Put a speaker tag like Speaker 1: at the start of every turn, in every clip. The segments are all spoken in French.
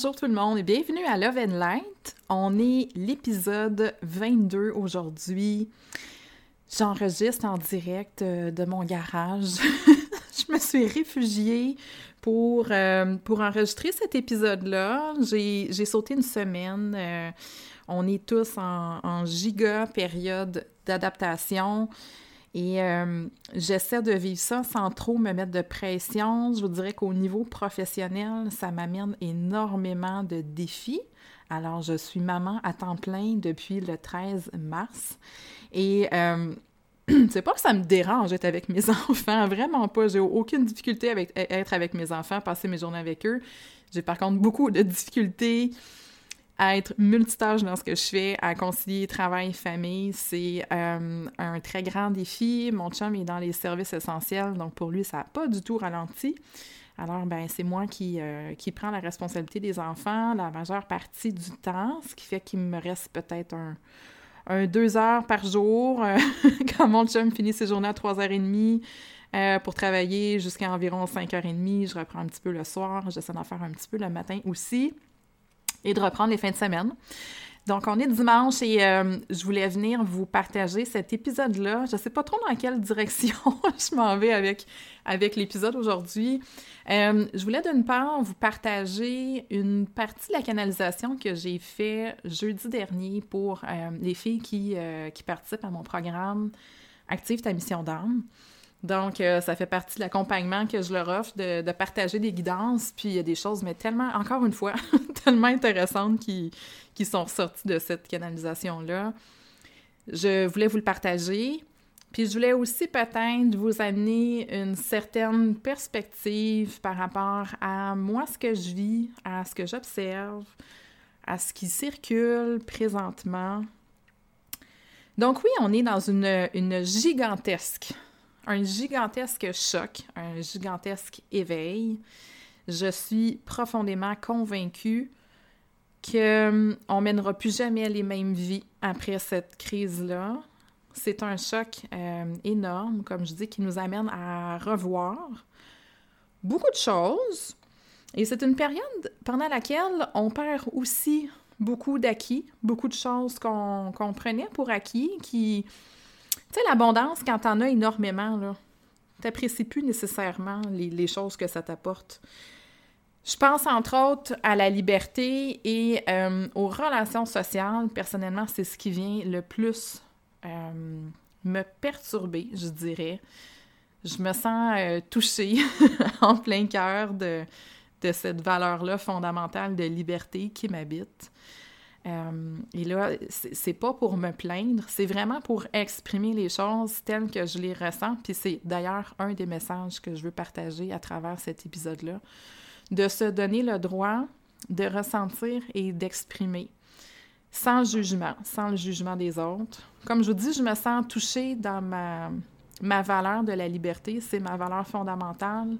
Speaker 1: Bonjour tout le monde et bienvenue à Love and Light. On est l'épisode 22 aujourd'hui. J'enregistre en direct euh, de mon garage. Je me suis réfugiée pour, euh, pour enregistrer cet épisode-là. J'ai sauté une semaine. Euh, on est tous en, en giga période d'adaptation. Et euh, j'essaie de vivre ça sans trop me mettre de pression. Je vous dirais qu'au niveau professionnel, ça m'amène énormément de défis. Alors, je suis maman à temps plein depuis le 13 mars. Et euh, c'est pas que ça me dérange d'être avec mes enfants, vraiment pas. J'ai aucune difficulté avec être avec mes enfants, passer mes journées avec eux. J'ai par contre beaucoup de difficultés à être multitâche dans ce que je fais, à concilier travail, famille, c'est euh, un très grand défi. Mon chum est dans les services essentiels, donc pour lui, ça n'a pas du tout ralenti. Alors, ben, c'est moi qui, euh, qui prends la responsabilité des enfants la majeure partie du temps, ce qui fait qu'il me reste peut-être un, deux heures par jour quand mon chum finit ses journées à 3h30 euh, pour travailler jusqu'à environ 5h30. Je reprends un petit peu le soir, j'essaie d'en faire un petit peu le matin aussi et de reprendre les fins de semaine. Donc, on est dimanche et euh, je voulais venir vous partager cet épisode-là. Je ne sais pas trop dans quelle direction je m'en vais avec, avec l'épisode aujourd'hui. Euh, je voulais d'une part vous partager une partie de la canalisation que j'ai fait jeudi dernier pour euh, les filles qui, qui participent à mon programme Active ta mission d'âme. Donc, euh, ça fait partie de l'accompagnement que je leur offre de, partager des guidances. Puis, il y a des choses, mais tellement, encore une fois, tellement intéressantes qui, qui sont ressorties de cette canalisation-là. Je voulais vous le partager. Puis, je voulais aussi peut-être vous amener une certaine perspective par rapport à moi, ce que je vis, à ce que j'observe, à ce qui circule présentement. Donc, oui, on est dans une, une gigantesque un gigantesque choc, un gigantesque éveil. Je suis profondément convaincue qu'on hum, ne mènera plus jamais les mêmes vies après cette crise-là. C'est un choc hum, énorme, comme je dis, qui nous amène à revoir beaucoup de choses. Et c'est une période pendant laquelle on perd aussi beaucoup d'acquis, beaucoup de choses qu'on prenait pour acquis, qui, tu sais, l'abondance, quand t'en as énormément, là, t'apprécies plus nécessairement les, choses que ça t'apporte. Je pense entre autres à la liberté et euh, aux relations sociales. Personnellement, c'est ce qui vient le plus euh, me perturber, je dirais. Je me sens euh, touchée en plein cœur de, de cette valeur-là fondamentale de liberté qui m'habite. Euh, et là, c'est pas pour me plaindre, c'est vraiment pour exprimer les choses telles que je les ressens. Puis c'est d'ailleurs un des messages que je veux partager à travers cet épisode-là, de se donner le droit de ressentir et d'exprimer sans jugement, sans le jugement des autres. Comme je vous dis, je me sens touchée dans ma, ma valeur de la liberté, c'est ma valeur fondamentale.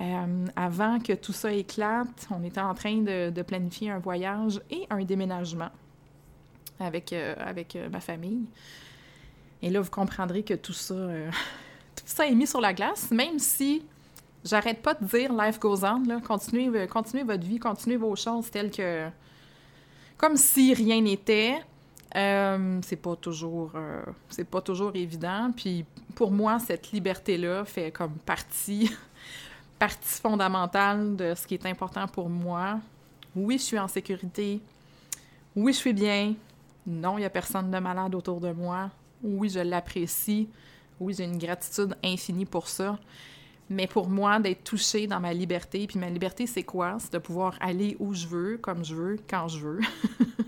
Speaker 1: Euh, avant que tout ça éclate, on était en train de, planifier un voyage et un déménagement avec, euh, avec euh, ma famille. Et là, vous comprendrez que tout ça, tout ça est mis sur la glace, même si j'arrête pas de dire life goes on, là, continuez, votre vie, continuez vos choses telles que. comme si rien n'était. c'est pas toujours c'est pas toujours évident puis pour moi cette liberté là fait comme partie partie fondamentale de ce qui est important pour moi. Oui, je suis en sécurité. Oui, je suis bien. Non, il n'y a personne de malade autour de moi. Oui, je l'apprécie. Oui, j'ai une gratitude infinie pour ça. Mais pour moi, d'être touchée dans ma liberté, puis ma liberté, c'est quoi? C'est de pouvoir aller où je veux, comme je veux, quand je veux.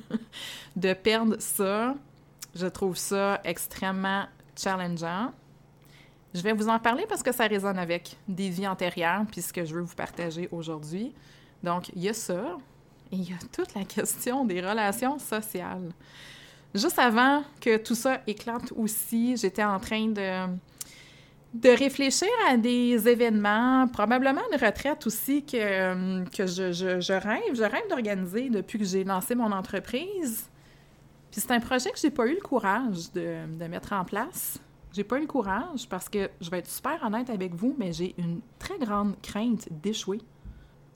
Speaker 1: de perdre ça, je trouve ça extrêmement challengeant. Je vais vous en parler parce que ça résonne avec des vies antérieures, puis ce que je veux vous partager aujourd'hui. Donc, il y a ça, et il y a toute la question des relations sociales. Juste avant que tout ça éclate aussi, j'étais en train de, réfléchir à des événements, probablement une retraite aussi que, je, rêve. Je rêve d'organiser depuis que j'ai lancé mon entreprise. Puis c'est un projet que j'ai pas eu le courage de mettre en place. J'ai pas eu le courage parce que, je vais être super honnête avec vous, mais j'ai une très grande crainte d'échouer.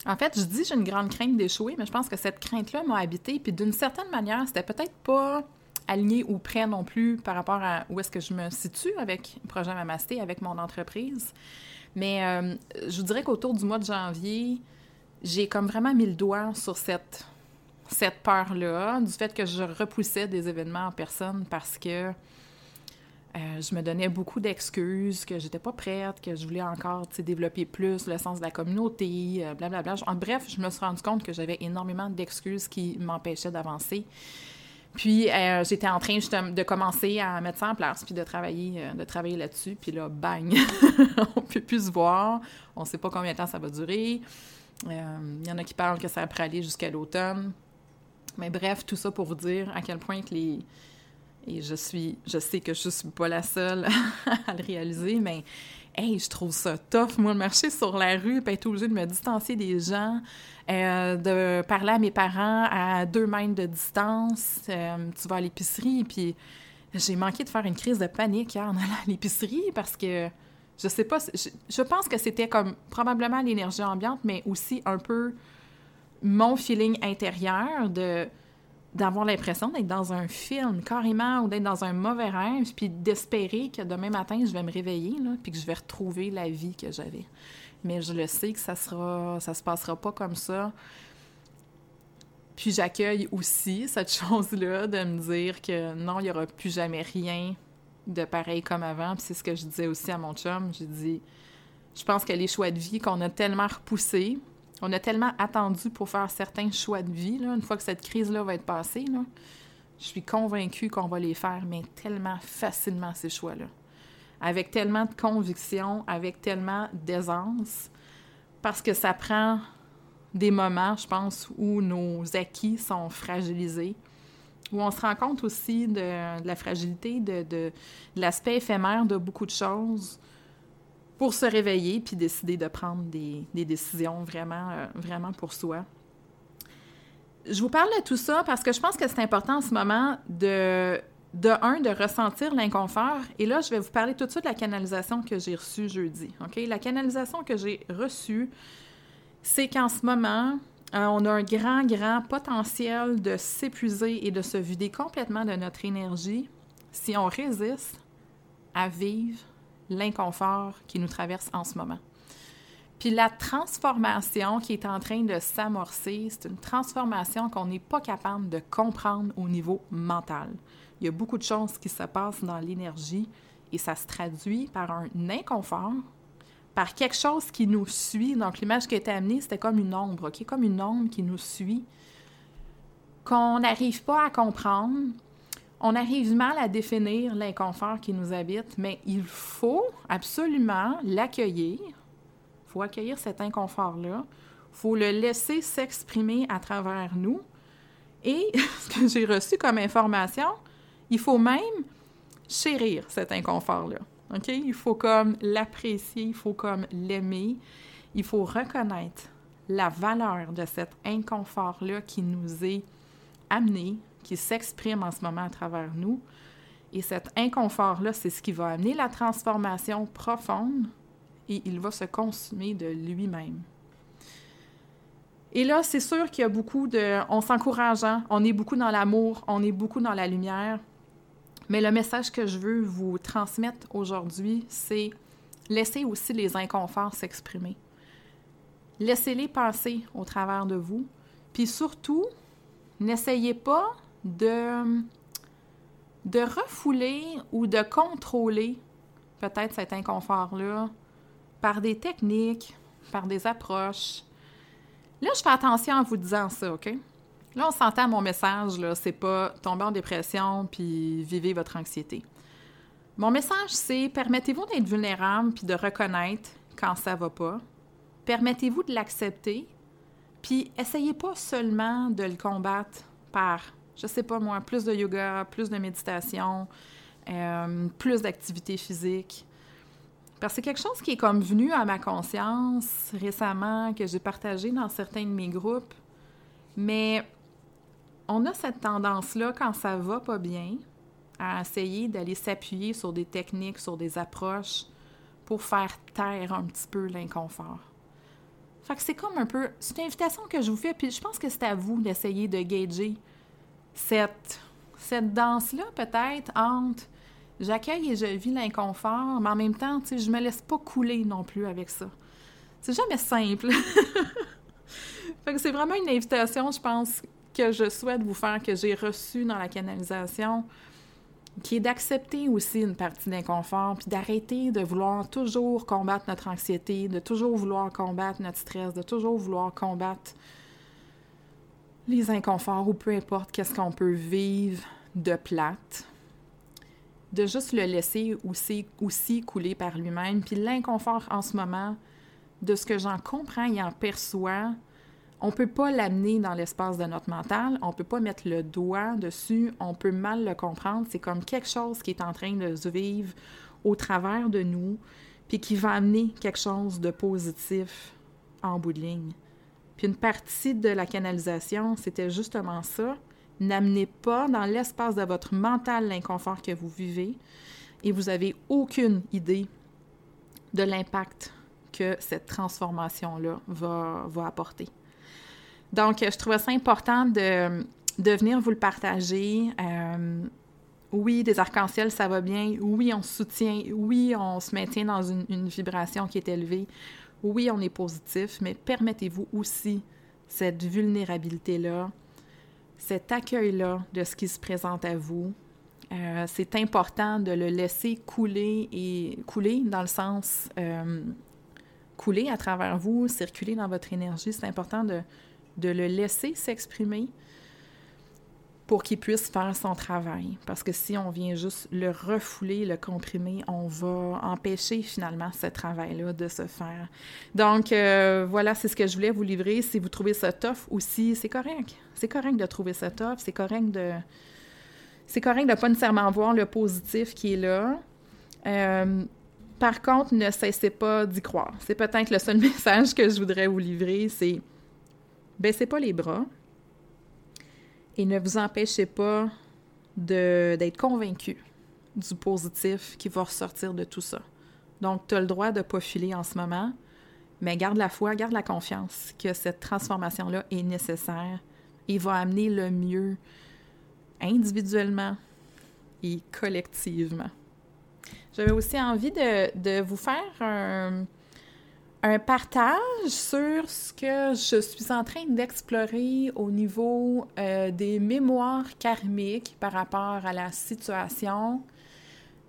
Speaker 1: En fait, je dis j'ai une grande crainte d'échouer, mais je pense que cette crainte-là m'a habité. Puis d'une certaine manière, c'était peut-être pas aligné ou prêt non plus par rapport à où est-ce que je me situe avec Projet Mamasté, avec mon entreprise. Mais euh, je vous dirais qu'autour du mois de janvier, j'ai comme vraiment mis le doigt sur cette, cette peur-là, du fait que je repoussais des événements en personne parce que euh, je me donnais beaucoup d'excuses, que j'étais pas prête, que je voulais encore développer plus le sens de la communauté, blablabla. Euh, bref, je me suis rendu compte que j'avais énormément d'excuses qui m'empêchaient d'avancer. Puis euh, j'étais en train de commencer à mettre ça en place, puis de travailler, de travailler là-dessus. Puis là, bang, on peut plus se voir, on sait pas combien de temps ça va durer. Il y en a qui parlent que ça pourrait aller jusqu'à l'automne. Mais bref, tout ça pour vous dire à quel point que les, et je suis, je sais que je suis pas la seule à le réaliser, mais hey, je trouve ça tough, moi, de marcher sur la rue, puis être obligée de me distancier des gens, euh, de parler à mes parents à deux mètres de distance. Euh, tu vas à l'épicerie, puis j'ai manqué de faire une crise de panique hier en allant à l'épicerie parce que je sais pas, je, je pense que c'était comme probablement l'énergie ambiante, mais aussi un peu mon feeling intérieur de d'avoir l'impression d'être dans un film, carrément, ou d'être dans un mauvais rêve, puis d'espérer que demain matin, je vais me réveiller, là, puis que je vais retrouver la vie que j'avais. Mais je le sais que ça sera, ça se passera pas comme ça. Puis j'accueille aussi cette chose-là de me dire que non, il n'y aura plus jamais rien de pareil comme avant. Puis c'est ce que je disais aussi à mon chum. J'ai dit, je pense que les choix de vie qu'on a tellement repoussés, on a tellement attendu pour faire certains choix de vie, une fois que cette crise-là va être passée, je suis convaincue qu'on va les faire, mais tellement facilement, ces choix-là. Avec tellement de conviction, avec tellement d'aisance, parce que ça prend des moments, je pense, où nos acquis sont fragilisés, où on se rend compte aussi de, la fragilité, de l'aspect éphémère de beaucoup de choses, pour se réveiller puis décider de prendre des, décisions vraiment, euh, vraiment pour soi. Je vous parle de tout ça parce que je pense que c'est important en ce moment de, de un, de ressentir l'inconfort. Et là, je vais vous parler tout de suite de la canalisation que j'ai reçue jeudi. La canalisation que j'ai reçue, c'est qu'en ce moment, euh, on a un grand, grand potentiel de s'épuiser et de se vider complètement de notre énergie si on résiste à vivre l'inconfort qui nous traverse en ce moment. Puis la transformation qui est en train de s'amorcer, c'est une transformation qu'on n'est pas capable de comprendre au niveau mental. Il y a beaucoup de choses qui se passent dans l'énergie et ça se traduit par un inconfort, par quelque chose qui nous suit. Donc l'image qui a été amenée, c'était comme une ombre, OK? Comme une ombre qui nous suit, qu'on n'arrive pas à comprendre, on arrive mal à définir l'inconfort qui nous habite, mais il faut absolument l'accueillir. Il faut accueillir cet inconfort-là. Il faut le laisser s'exprimer à travers nous. Et ce que j'ai reçu comme information, il faut même chérir cet inconfort-là. OK? Il faut comme l'apprécier, il faut comme l'aimer. Il faut reconnaître la valeur de cet inconfort-là qui nous est amené, qui s'exprime en ce moment à travers nous. Et cet inconfort-là, c'est ce qui va amener la transformation profonde et il va se consumer de lui-même. Et là, c'est sûr qu'il y a beaucoup de... On s'encourage, on est beaucoup dans l'amour, on est beaucoup dans la lumière. Mais le message que je veux vous transmettre aujourd'hui, c'est laisser aussi les inconforts s'exprimer. laissez-les passer au travers de vous. Puis surtout, n'essayez pas de, refouler ou de contrôler peut-être cet inconfort-là par des techniques, par des approches. Là, je fais attention en vous disant ça, OK? Là, on s'entend mon message, là, c'est pas tomber en dépression puis vivez votre anxiété. Mon message, c'est permettez-vous d'être vulnérable puis de reconnaître quand ça va pas. Permettez-vous de l'accepter, puis essayez pas seulement de le combattre par, je sais pas moi, plus de yoga, plus de méditation, euh, plus d'activité physique. Parce que c'est quelque chose qui est comme venu à ma conscience récemment, que j'ai partagé dans certains de mes groupes. Mais on a cette tendance-là, quand ça va pas bien, à essayer d'aller s'appuyer sur des techniques, sur des approches pour faire taire un petit peu l'inconfort. Fait que c'est comme un peu... C'est une invitation que je vous fais, puis je pense que c'est à vous d'essayer de gager cette, danse-là, peut-être, entre j'accueille et je vis l'inconfort, mais en même temps, tu sais, je me laisse pas couler non plus avec ça. C'est jamais simple. fait que c'est vraiment une invitation, je pense, que je souhaite vous faire, que j'ai reçue dans la canalisation, qui est d'accepter aussi une partie d'inconfort, puis d'arrêter de vouloir toujours combattre notre anxiété, de toujours vouloir combattre notre stress, de toujours vouloir combattre les inconforts ou peu importe qu'est-ce qu'on peut vivre de plate, de juste le laisser aussi, aussi couler par lui-même. Puis l'inconfort en ce moment, de ce que j'en comprends et en perçois, on ne peut pas l'amener dans l'espace de notre mental, on ne peut pas mettre le doigt dessus, on peut mal le comprendre. C'est comme quelque chose qui est en train de se vivre au travers de nous, puis qui va amener quelque chose de positif en bout de ligne. Puis une partie de la canalisation, c'était justement ça. N'amenez pas dans l'espace de votre mental l'inconfort que vous vivez et vous n'avez aucune idée de l'impact que cette transformation-là va, apporter. Donc, je trouvais ça important de, venir vous le partager. Euh, oui, des arcs-en-ciel, ça va bien. Oui, on se soutient. Oui, on se maintient dans une vibration qui est élevée. Oui, on est positif, mais permettez-vous aussi cette vulnérabilité-là, cet accueil-là de ce qui se présente à vous. Euh, c'est important de le laisser couler et couler dans le sens euh, couler à travers vous, circuler dans votre énergie. C'est important de, de le laisser s'exprimer pour qu'il puisse faire son travail. Parce que si on vient juste le refouler, le comprimer, on va empêcher finalement ce travail-là de se faire. Donc euh, voilà, c'est ce que je voulais vous livrer. Si vous trouvez ça tough aussi, c'est correct. C'est correct de trouver ça tough. C'est correct de... C'est correct de pas nécessairement voir le positif qui est là. Euh, par contre, ne cessez pas d'y croire. C'est peut-être le seul message que je voudrais vous livrer, c'est baissez pas les bras et ne vous empêchez pas d'être convaincu du positif qui va ressortir de tout ça. Donc, tu as le droit de pas filer en ce moment, mais garde la foi, garde la confiance que cette transformation-là est nécessaire et va amener le mieux individuellement et collectivement. J'avais aussi envie de, de vous faire un, un partage sur ce que je suis en train d'explorer au niveau euh, des mémoires karmiques par rapport à la situation.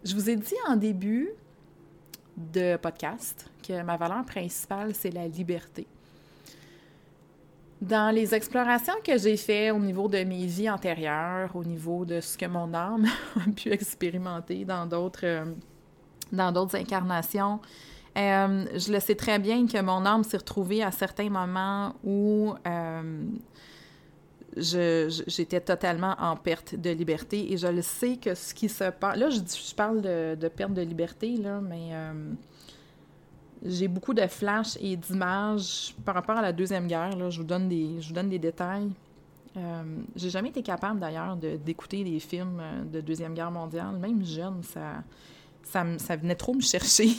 Speaker 1: Je vous ai dit en début de podcast que ma valeur principale, c'est la liberté. Dans les explorations que j'ai faites au niveau de mes vies antérieures, au niveau de ce que mon âme a pu expérimenter dans d'autres euh, dans d'autres incarnations, euh, je le sais très bien que mon âme s'est retrouvée à certains moments où euh, j'étais totalement en perte de liberté et je le sais que ce qui se passe. Là, je, je parle de, perte de liberté, là, mais euh, j'ai beaucoup de flashs et d'images par rapport à la Deuxième Guerre. Là, je, vous donne des, je vous donne des détails. j'ai jamais été capable d'ailleurs d'écouter des films de Deuxième Guerre mondiale. Même jeune, ça, ça, venait trop me chercher.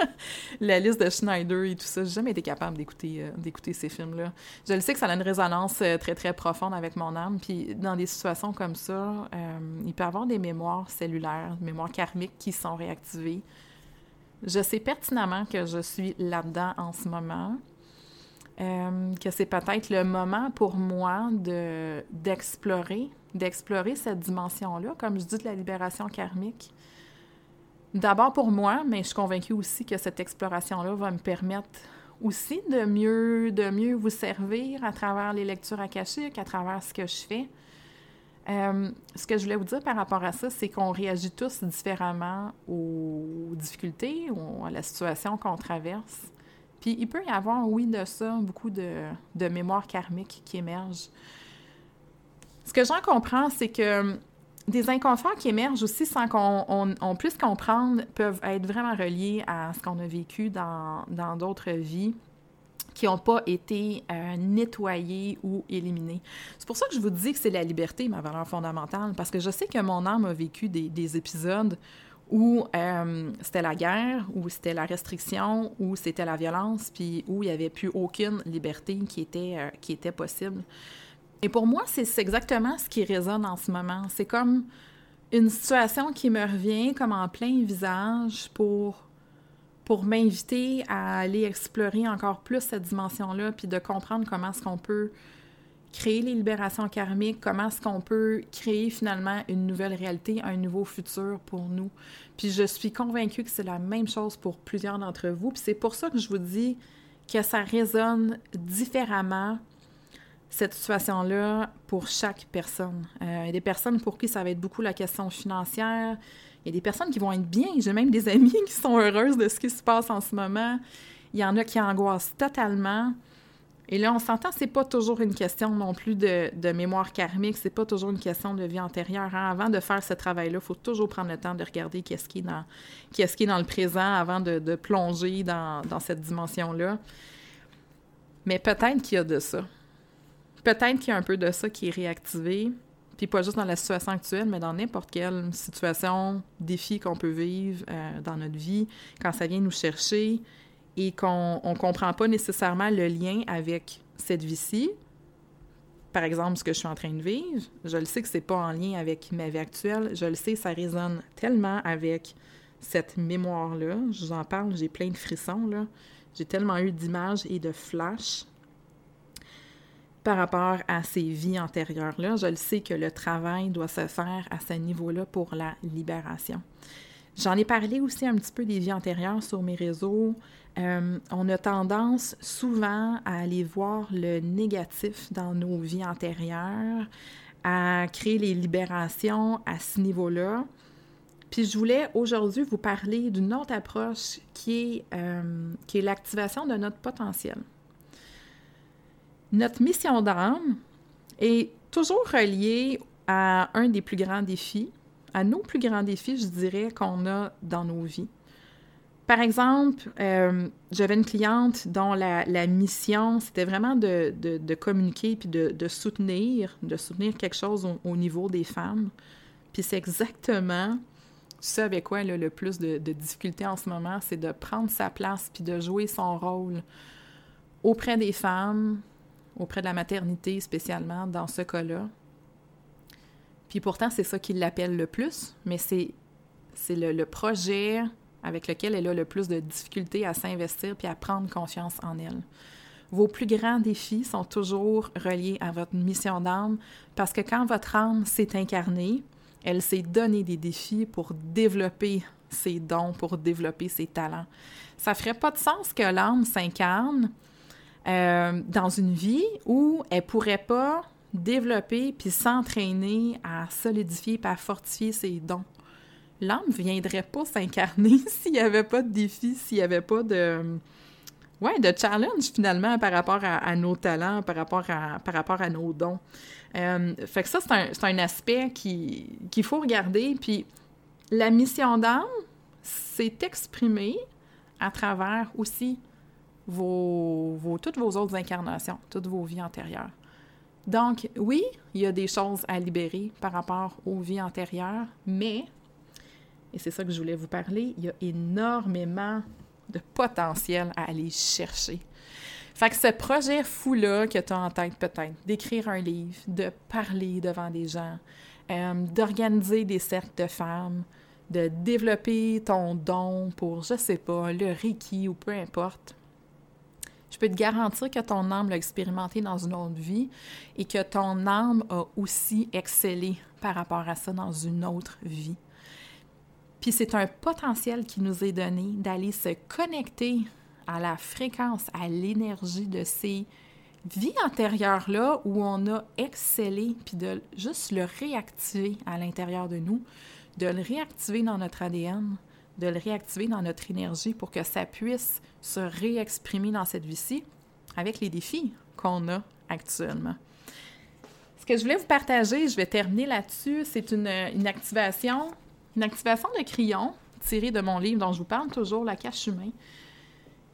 Speaker 1: la liste de Schneider et tout ça. J'ai jamais été capable d'écouter euh, ces films-là. Je le sais que ça a une résonance euh, très, très profonde avec mon âme. Puis dans des situations comme ça, euh, il peut y avoir des mémoires cellulaires, des mémoires karmiques qui sont réactivées. Je sais pertinemment que je suis là-dedans en ce moment. que c'est peut-être le moment pour moi de, d'explorer, d'explorer cette dimension-là, comme je dis, de la libération karmique. D'abord pour moi, mais je suis convaincue aussi que cette exploration-là va me permettre aussi de mieux, de mieux vous servir à travers les lectures akashiques, à travers ce que je fais. Euh, ce que je voulais vous dire par rapport à ça, c'est qu'on réagit tous différemment aux difficultés ou à la situation qu'on traverse. Puis il peut y avoir, oui, de ça, beaucoup de, de mémoire karmique qui émerge. Ce que j'en comprends, c'est que des inconforts qui émergent aussi sans qu'on puisse comprendre peuvent être vraiment reliés à ce qu'on a vécu dans d'autres vies qui n'ont pas été euh, nettoyés ou éliminés. C'est pour ça que je vous dis que c'est la liberté, ma valeur fondamentale, parce que je sais que mon âme a vécu des, épisodes où euh, c'était la guerre, où c'était la restriction, où c'était la violence, puis où il n'y avait plus aucune liberté qui était, euh, qui était possible. Et pour moi, c'est exactement ce qui résonne en ce moment. C'est comme une situation qui me revient comme en plein visage pour pour m'inviter à aller explorer encore plus cette dimension-là, puis de comprendre comment est-ce qu'on peut créer les libérations karmiques, comment est-ce qu'on peut créer finalement une nouvelle réalité, un nouveau futur pour nous. Puis je suis convaincue que c'est la même chose pour plusieurs d'entre vous. Puis c'est pour ça que je vous dis que ça résonne différemment, cette situation-là, pour chaque personne. Euh, il y a des personnes pour qui ça va être beaucoup la question financière, il y a des personnes qui vont être bien. J'ai même des amis qui sont heureuses de ce qui se passe en ce moment. Il y en a qui angoissent totalement. Et là, on s'entend, c'est pas toujours une question non plus de, mémoire karmique, c'est pas toujours une question de vie antérieure. Hein. Avant de faire ce travail-là, il faut toujours prendre le temps de regarder qu'est-ce qui est dans, le présent avant de, plonger dans cette dimension-là. Mais peut-être qu'il y a de ça. Peut-être qu'il y a un peu de ça qui est réactivé. Puis pas juste dans la situation actuelle, mais dans n'importe quelle situation, défi qu'on peut vivre euh, dans notre vie, quand ça vient nous chercher et qu'on ne comprend pas nécessairement le lien avec cette vie-ci, par exemple, ce que je suis en train de vivre, je le sais que c'est pas en lien avec ma vie actuelle, je le sais, ça résonne tellement avec cette mémoire-là. Je vous en parle, j'ai plein de frissons, là. J'ai tellement eu d'images et de flashs par rapport à ces vies antérieures-là. Je le sais que le travail doit se faire à ce niveau-là pour la libération. J'en ai parlé aussi un petit peu des vies antérieures sur mes réseaux. Euh, on a tendance souvent à aller voir le négatif dans nos vies antérieures, à créer les libérations à ce niveau-là. Puis je voulais aujourd'hui vous parler d'une autre approche qui est, euh, qui est l'activation de notre potentiel. Notre mission d'âme est toujours reliée à un des plus grands défis, à nos plus grands défis, je dirais, qu'on a dans nos vies. Par exemple, euh, j'avais une cliente dont la, mission, c'était vraiment de, communiquer puis de, soutenir, de soutenir quelque chose au, niveau des femmes. Puis c'est exactement ce avec quoi elle a le plus de difficultés en ce moment, c'est de prendre sa place puis de jouer son rôle auprès des femmes, auprès de la maternité spécialement dans ce cas-là. Puis pourtant, c'est ça qui l'appelle le plus, mais c'est, le, projet avec lequel elle a le plus de difficultés à s'investir puis à prendre confiance en elle. Vos plus grands défis sont toujours reliés à votre mission d'âme parce que quand votre âme s'est incarnée, elle s'est donné des défis pour développer ses dons, pour développer ses talents. Ça ferait pas de sens que l'âme s'incarne euh, dans une vie où elle pourrait pas développer puis s'entraîner à solidifier et à fortifier ses dons. L'âme ne viendrait pas s'incarner s'il n'y avait pas de défi, s'il n'y avait pas de, ouais, de challenge finalement par rapport à, nos talents, par rapport à, par rapport à nos dons. Euh, fait que ça, c'est un, un, aspect qu'il faut regarder. Puis la mission d'âme, c'est exprimer à travers aussi vos, toutes vos autres incarnations, toutes vos vies antérieures. Donc, oui, il y a des choses à libérer par rapport aux vies antérieures, mais, et c'est ça que je voulais vous parler, il y a énormément de potentiel à aller chercher. Fait que ce projet fou-là que tu as en tête peut-être, d'écrire un livre, de parler devant des gens, euh, d'organiser des cercles de femmes, de développer ton don pour, je sais pas, le Reiki ou peu importe, Je peux te garantir que ton âme l'a expérimenté dans une autre vie et que ton âme a aussi excellé par rapport à ça dans une autre vie. Puis c'est un potentiel qui nous est donné d'aller se connecter à la fréquence, à l'énergie de ces vies antérieures-là où on a excellé, puis de juste le réactiver à l'intérieur de nous, de le réactiver dans notre ADN, de le réactiver dans notre énergie pour que ça puisse se réexprimer dans cette vie-ci avec les défis qu'on a actuellement. Ce que je voulais vous partager, je vais terminer là-dessus, c'est une, une, activation, activation de crayon tirée de mon livre dont je vous parle toujours, La cache humain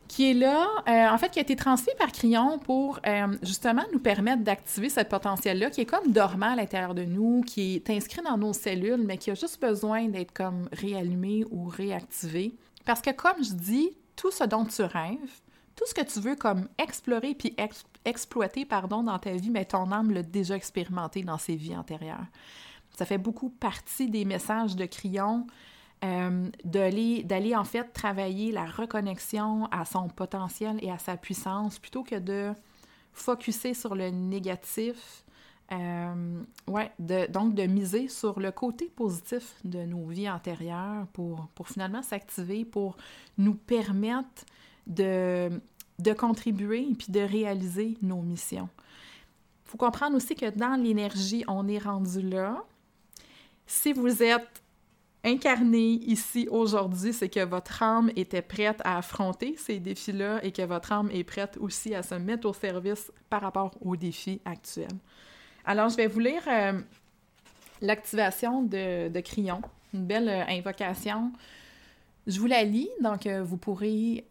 Speaker 1: qui est là, euh, en fait, qui a été transmis par Crayon pour euh, justement nous permettre d'activer ce potentiel-là qui est comme dormant à l'intérieur de nous, qui est inscrit dans nos cellules, mais qui a juste besoin d'être comme réallumé ou réactivé. Parce que comme je dis, tout ce dont tu rêves, tout ce que tu veux comme explorer puis exploiter pardon, dans ta vie, mais ton âme l'a déjà expérimenté dans ses vies antérieures. Ça fait beaucoup partie des messages de Crayon euh, d'aller en fait travailler la reconnexion à son potentiel et à sa puissance plutôt que de focuser sur le négatif. Euh, ouais, de, donc de miser sur le côté positif de nos vies antérieures pour, pour finalement s'activer, pour nous permettre de, de contribuer et puis de réaliser nos missions. Il faut comprendre aussi que dans l'énergie, on est rendu là. Si vous êtes incarné ici aujourd'hui, c'est que votre âme était prête à affronter ces défis-là et que votre âme est prête aussi à se mettre au service par rapport aux défis actuels. Alors, je vais vous lire euh, l'activation de, de une belle euh, invocation. Je vous la lis, donc euh, vous pourrez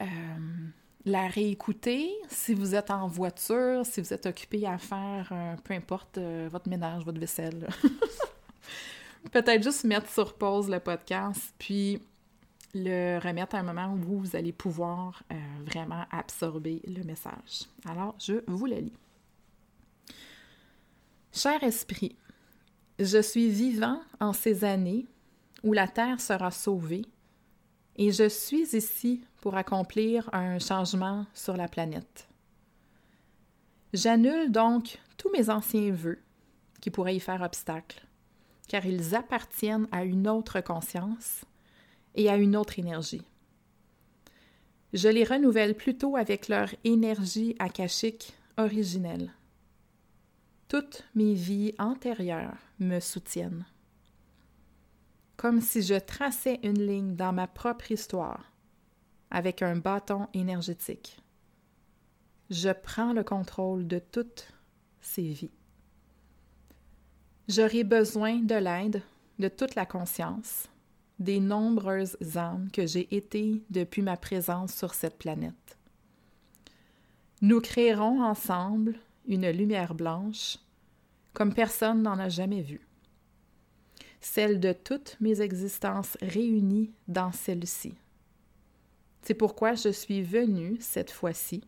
Speaker 1: la réécouter si vous êtes en voiture, si vous êtes occupé à faire, peu importe, votre ménage, votre vaisselle. peut-être juste mettre sur pause le podcast, puis le remettre à un moment où vous allez pouvoir euh, vraiment absorber le message. Alors, je vous le lis. Cher esprit, je suis vivant en ces années où la Terre sera sauvée et je suis ici pour accomplir un changement sur la planète. J'annule donc tous mes anciens vœux qui pourraient y faire obstacle car ils appartiennent à une autre conscience et à une autre énergie. Je les renouvelle plutôt avec leur énergie akashique originelle. Toutes mes vies antérieures me soutiennent. Comme si je traçais une ligne dans ma propre histoire avec un bâton énergétique. Je prends le contrôle de toutes ces vies. J'aurai besoin de l'aide de toute la conscience, des nombreuses âmes que j'ai été depuis ma présence sur cette planète. Nous créerons ensemble une lumière blanche comme personne n'en a jamais vu, celle de toutes mes existences réunies dans celle-ci. C'est pourquoi je suis venue cette fois-ci,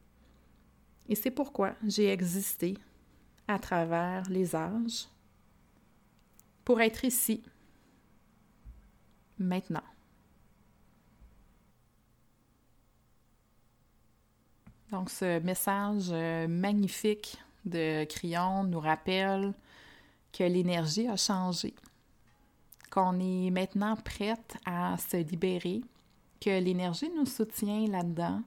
Speaker 1: et c'est pourquoi j'ai existé à travers les âges, pour être ici, maintenant. Donc ce message euh, magnifique de Crayon nous rappelle que l'énergie a changé, qu'on est maintenant prête à se libérer, que l'énergie nous soutient là-dedans,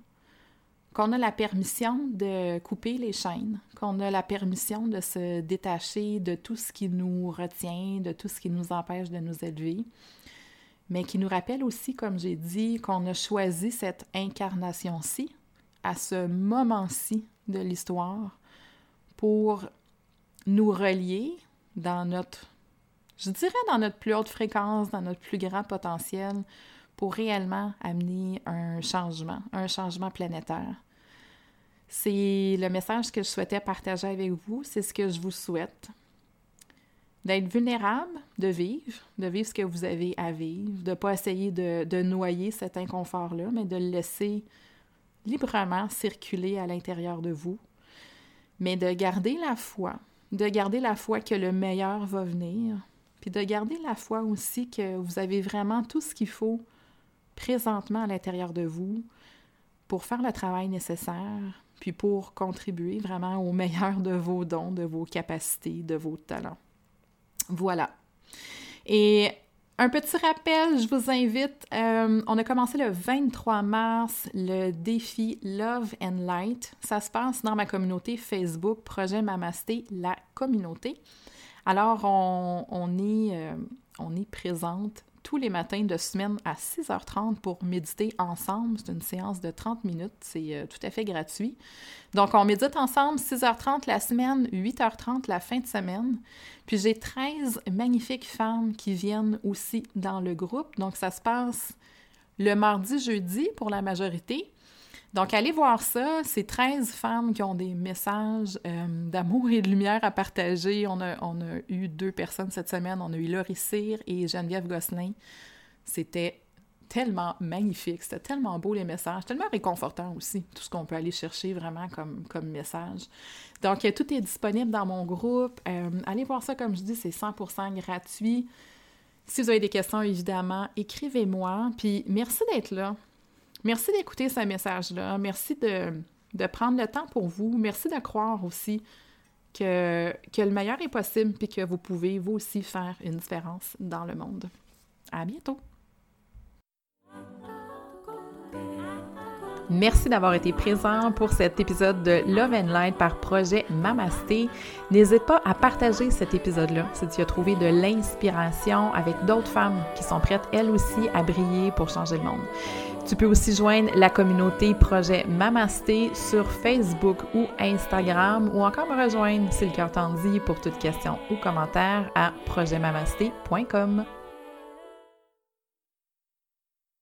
Speaker 1: qu'on a la permission de couper les chaînes, qu'on a la permission de se détacher de tout ce qui nous retient, de tout ce qui nous empêche de nous élever, mais qui nous rappelle aussi, comme j'ai dit, qu'on a choisi cette incarnation-ci, à ce moment-ci de l'histoire, pour nous relier dans notre, je dirais, dans notre plus haute fréquence, dans notre plus grand potentiel, pour réellement amener un changement, un changement planétaire. C'est le message que je souhaitais partager avec vous, c'est ce que je vous souhaite. D'être vulnérable, de vivre, de vivre ce que vous avez à vivre, de ne pas essayer de, de noyer cet inconfort-là, mais de le laisser librement circuler à l'intérieur de vous, mais de garder la foi, de garder la foi que le meilleur va venir, puis de garder la foi aussi que vous avez vraiment tout ce qu'il faut présentement à l'intérieur de vous pour faire le travail nécessaire, puis pour contribuer vraiment au meilleur de vos dons, de vos capacités, de vos talents. Voilà. Et un petit rappel, je vous invite, euh, on a commencé le 23 mars le défi Love and Light. Ça se passe dans ma communauté Facebook, Projet Mamasté, la communauté. Alors, on, est, euh, on est présente les matins de semaine à 6h30 pour méditer ensemble. C'est une séance de 30 minutes, c'est euh, tout à fait gratuit. Donc, on médite ensemble 6h30 la semaine, 8h30 la fin de semaine. Puis j'ai 13 magnifiques femmes qui viennent aussi dans le groupe. Donc, ça se passe le mardi, jeudi pour la majorité. Donc, allez voir ça. C'est 13 femmes qui ont des messages euh, d'amour et de lumière à partager. On a, eu deux personnes cette semaine. On a eu Laurie Cyr et Geneviève Gosselin. C'était tellement magnifique, c'était tellement beau les messages, tellement réconfortant aussi, tout ce qu'on peut aller chercher vraiment comme, message. Donc, tout est disponible dans mon groupe. Euh, allez voir ça, comme je dis, c'est 100% gratuit. Si vous avez des questions, évidemment, écrivez-moi. Puis merci d'être là. Merci d'écouter ce message-là. Merci de, de, prendre le temps pour vous. Merci de croire aussi que, que le meilleur est possible puis que vous pouvez, vous aussi, faire une différence dans le monde. À bientôt! Merci d'avoir été présent pour cet épisode de Love and Light par projet Mamasté. N'hésite pas à partager cet épisode-là si tu as trouvé de l'inspiration avec d'autres femmes qui sont prêtes elles aussi à briller pour changer le monde. Tu peux aussi joindre la communauté Projet Mamasté sur Facebook ou Instagram ou encore me rejoindre si le cœur t'en dit pour toute question ou commentaire à projetmamasté.com.